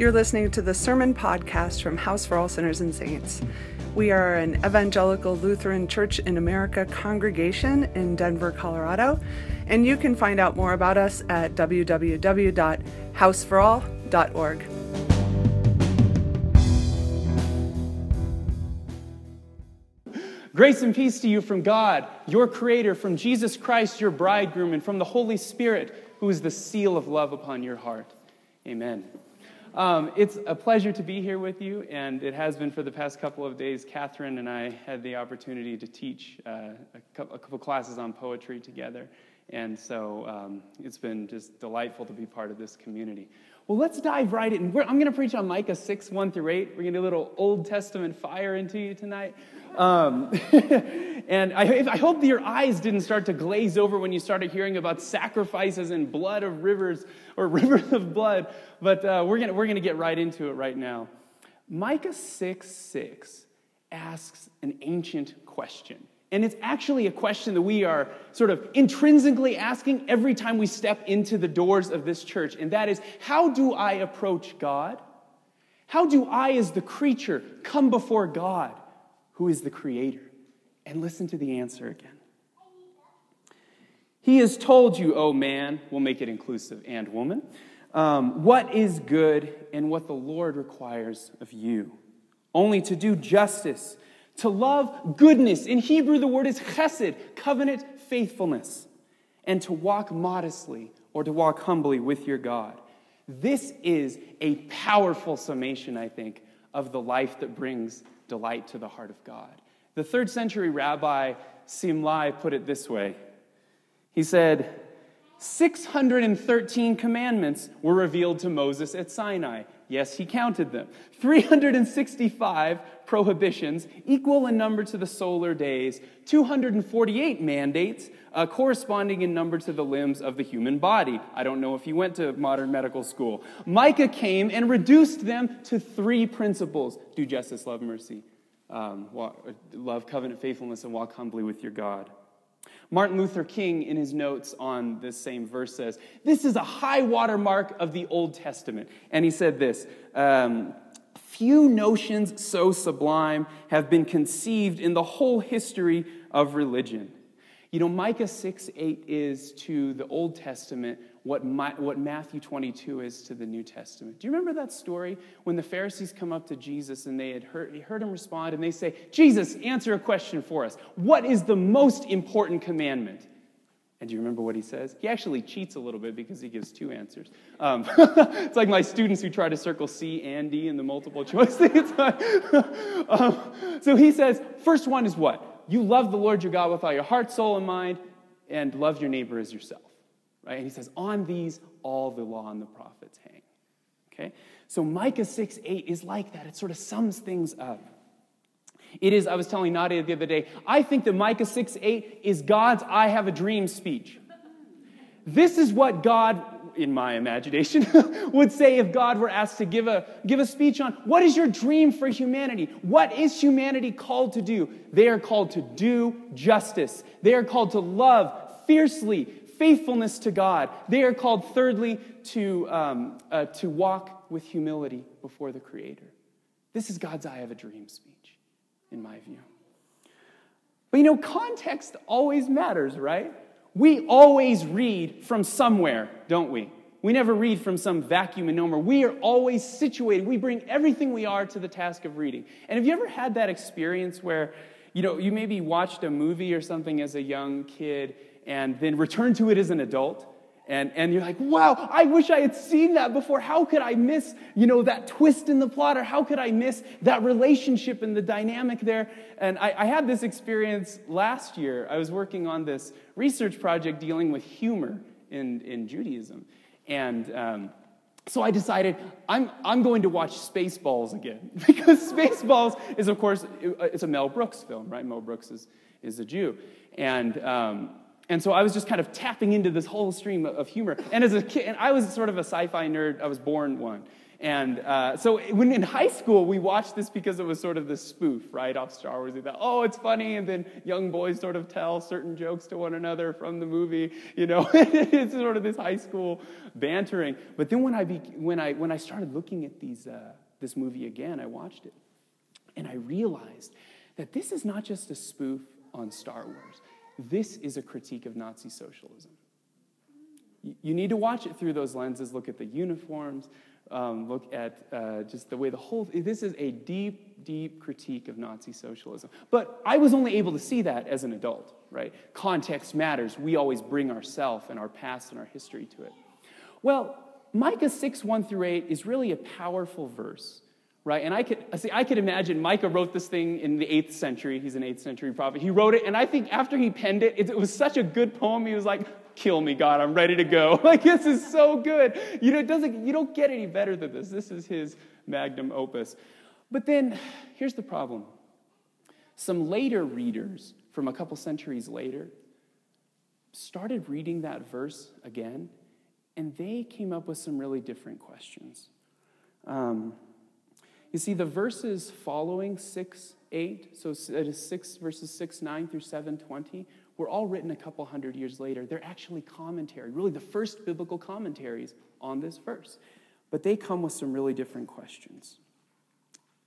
You're listening to the Sermon Podcast from House for All Sinners and Saints. We are an evangelical Lutheran Church in America congregation in Denver, Colorado, and you can find out more about us at www.houseforall.org. Grace and peace to you from God, your Creator, from Jesus Christ, your bridegroom, and from the Holy Spirit, who is the seal of love upon your heart. Amen. Um, it's a pleasure to be here with you, and it has been for the past couple of days. Catherine and I had the opportunity to teach uh, a, couple, classes on poetry together, and so um, it's been just delightful to be part of this community. Well, let's dive right in. We're, I'm going to preach on Micah 6, 1 through 8. We're going to do a little Old Testament fire into you tonight. Um, and I, I, hope that your eyes didn't start to glaze over when you started hearing about sacrifices and blood of rivers or rivers of blood. But uh, we're going we're going to get right into it right now. Micah 6 6 asks an ancient question. And it's actually a question that we are sort of intrinsically asking every time we step into the doors of this church. And that is how do I approach God? How do I, as the creature, come before God? who is the creator? And listen to the answer again. He has told you, oh man, we'll make it inclusive, and woman, um, what is good and what the Lord requires of you. Only to do justice, to love goodness. In Hebrew, the word is chesed, covenant faithfulness, and to walk modestly or to walk humbly with your God. This is a powerful summation, I think, of the life that brings delight to the heart of God. The third century rabbi Simlai put it this way He said, 613 commandments were revealed to Moses at Sinai. Yes, he counted them. 365 prohibitions, equal in number to the solar days, 248 mandates, uh, corresponding in number to the limbs of the human body. I don't know if you went to modern medical school. Micah came and reduced them to three principles do justice, love mercy, um, walk, love covenant faithfulness, and walk humbly with your God. Martin Luther King, in his notes on this same verse, says, This is a high water mark of the Old Testament. And he said this um, Few notions so sublime have been conceived in the whole history of religion. You know, Micah 6 8 is to the Old Testament what, my, what Matthew 22 is to the New Testament. Do you remember that story when the Pharisees come up to Jesus and they had heard, heard him respond and they say, Jesus, answer a question for us. What is the most important commandment? And do you remember what he says? He actually cheats a little bit because he gives two answers. Um, it's like my students who try to circle C and D in the multiple choice thing. um, so he says, first one is what? You love the Lord your God with all your heart, soul, and mind, and love your neighbor as yourself. Right? And he says, On these all the law and the prophets hang. Okay? So Micah 6 8 is like that. It sort of sums things up. It is, I was telling Nadia the other day, I think that Micah 6 8 is God's I have a dream speech. This is what God, in my imagination, would say if God were asked to give a, give a speech on what is your dream for humanity? What is humanity called to do? They are called to do justice. They are called to love fiercely, faithfulness to God. They are called, thirdly, to, um, uh, to walk with humility before the Creator. This is God's I have a dream speech, in my view. But you know, context always matters, right? We always read from somewhere, don't we? We never read from some vacuum and nowhere. We are always situated. We bring everything we are to the task of reading. And have you ever had that experience where, you know, you maybe watched a movie or something as a young kid and then return to it as an adult. And, and you're like, wow, I wish I had seen that before. How could I miss, you know, that twist in the plot? Or how could I miss that relationship and the dynamic there? And I, I had this experience last year. I was working on this research project dealing with humor in, in Judaism. And um, so I decided I'm, I'm going to watch Spaceballs again. because Spaceballs is, of course, it's a Mel Brooks film, right? Mel Brooks is, is a Jew. And um, and so I was just kind of tapping into this whole stream of humor. And as a kid, and I was sort of a sci fi nerd, I was born one. And uh, so when in high school, we watched this because it was sort of the spoof, right, off Star Wars. We thought, oh, it's funny. And then young boys sort of tell certain jokes to one another from the movie. You know, it's sort of this high school bantering. But then when I, be, when I, when I started looking at these, uh, this movie again, I watched it. And I realized that this is not just a spoof on Star Wars, this is a critique of Nazi socialism. You need to watch it through those lenses, look at the uniforms, um, look at uh, just the way the whole this is a deep deep critique of nazi socialism. But i was only able to see that as an adult right? Context matters. We always bring ourself and our past and our history to it. Well micah 6 1 through 8 is really a powerful verse right and i could see i could imagine micah wrote this thing in the 8th century he's an 8th century prophet he wrote it and i think after he penned it it, it was such a good poem he was like kill me, God. I'm ready to go. Like, this is so good. You know, it doesn't, you don't get any better than this. This is his magnum opus. But then, here's the problem some later readers from a couple centuries later started reading that verse again, and they came up with some really different questions. Um, you see, the verses following 6 8, so it is 6 verses 6 9 through 7 20, were all written a couple hundred years later. They're actually commentary, really the first biblical commentaries on this verse. But they come with some really different questions.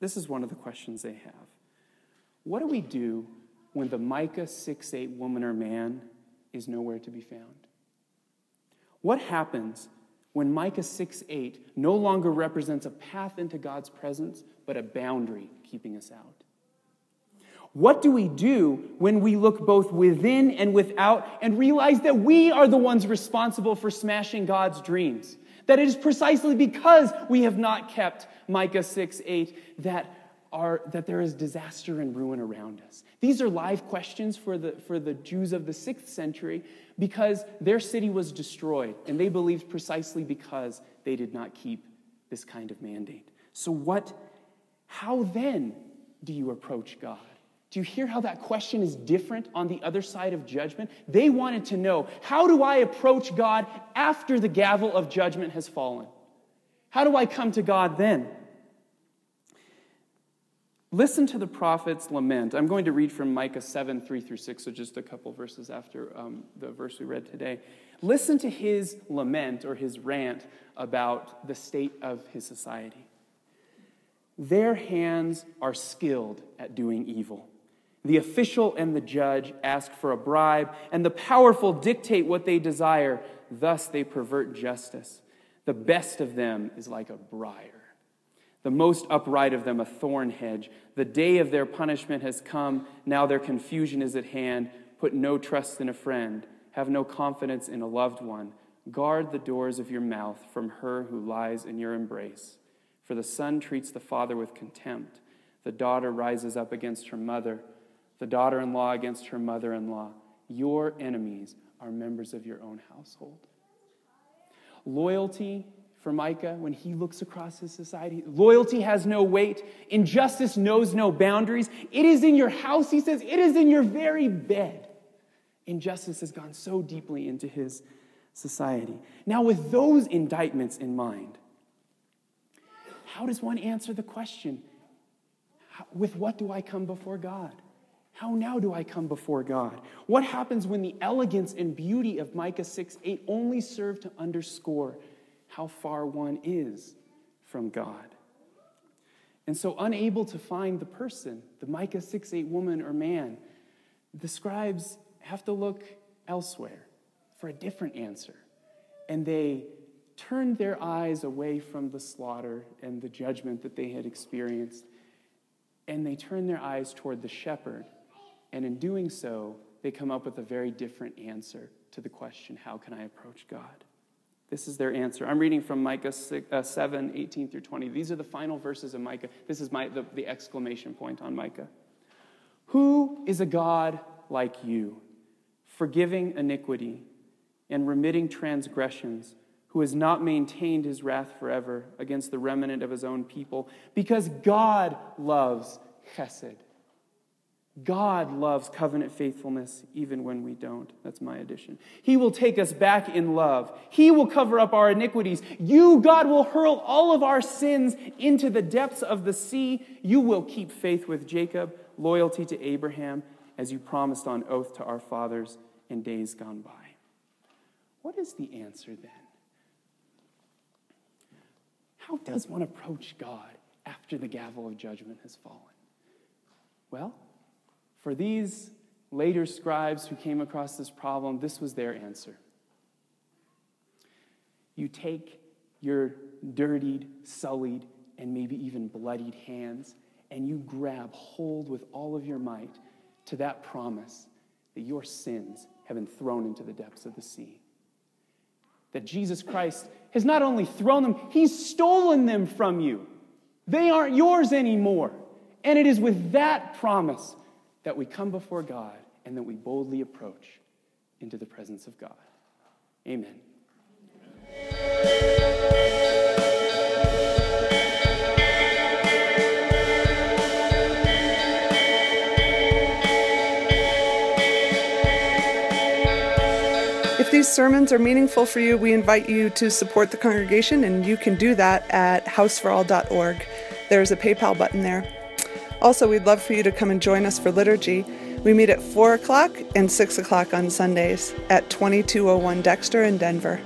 This is one of the questions they have. What do we do when the Micah 6 8 woman or man is nowhere to be found? What happens when Micah 6 8 no longer represents a path into God's presence, but a boundary keeping us out? What do we do when we look both within and without and realize that we are the ones responsible for smashing God's dreams? That it is precisely because we have not kept Micah 6 8 that, are, that there is disaster and ruin around us. These are live questions for the, for the Jews of the 6th century because their city was destroyed, and they believed precisely because they did not keep this kind of mandate. So, what, how then do you approach God? Do you hear how that question is different on the other side of judgment? They wanted to know how do I approach God after the gavel of judgment has fallen? How do I come to God then? Listen to the prophet's lament. I'm going to read from Micah 7, 3 through 6, so just a couple verses after um, the verse we read today. Listen to his lament or his rant about the state of his society. Their hands are skilled at doing evil. The official and the judge ask for a bribe, and the powerful dictate what they desire. Thus they pervert justice. The best of them is like a briar, the most upright of them a thorn hedge. The day of their punishment has come. Now their confusion is at hand. Put no trust in a friend, have no confidence in a loved one. Guard the doors of your mouth from her who lies in your embrace. For the son treats the father with contempt, the daughter rises up against her mother the daughter in law against her mother in law. Your enemies are members of your own household. Loyalty for Micah when he looks across his society. Loyalty has no weight. Injustice knows no boundaries. It is in your house, he says. It is in your very bed. Injustice has gone so deeply into his society. Now, with those indictments in mind, how does one answer the question? with what do I come before God? How now do I come before God? What happens when the elegance and beauty of Micah 6 8 only serve to underscore how far one is from God? And so, unable to find the person, the Micah 6 8 woman or man, the scribes have to look elsewhere for a different answer. And they turned their eyes away from the slaughter and the judgment that they had experienced, and they turned their eyes toward the shepherd and in doing so, they come up with a very different answer to the question how can I approach God? This is their answer. I'm reading from Micah 6, uh, 7 18 through 20. These are the final verses of Micah. This is my, the, the exclamation point on Micah. Who is a God like you, forgiving iniquity and remitting transgressions? who has not maintained his wrath forever against the remnant of his own people, because God loves chesed God loves covenant faithfulness even when we don't. That's my addition. He will take us back in love. He will cover up our iniquities. You, God, will hurl all of our sins into the depths of the sea. You will keep faith with Jacob, loyalty to Abraham, as you promised on oath to our fathers in days gone by. What is the answer then? How does one approach God after the gavel of judgment has fallen? Well, for these later scribes who came across this problem, this was their answer. You take your dirtied, sullied, and maybe even bloodied hands, and you grab hold with all of your might to that promise that your sins have been thrown into the depths of the sea. That Jesus Christ has not only thrown them, He's stolen them from you. They aren't yours anymore. And it is with that promise that we come before God and that we boldly approach into the presence of God. Amen. If these sermons are meaningful for you, we invite you to support the congregation, and you can do that at houseforall.org. There's a PayPal button there. Also, we'd love for you to come and join us for liturgy. We meet at 4 o'clock and 6 o'clock on Sundays at 2201 Dexter in Denver.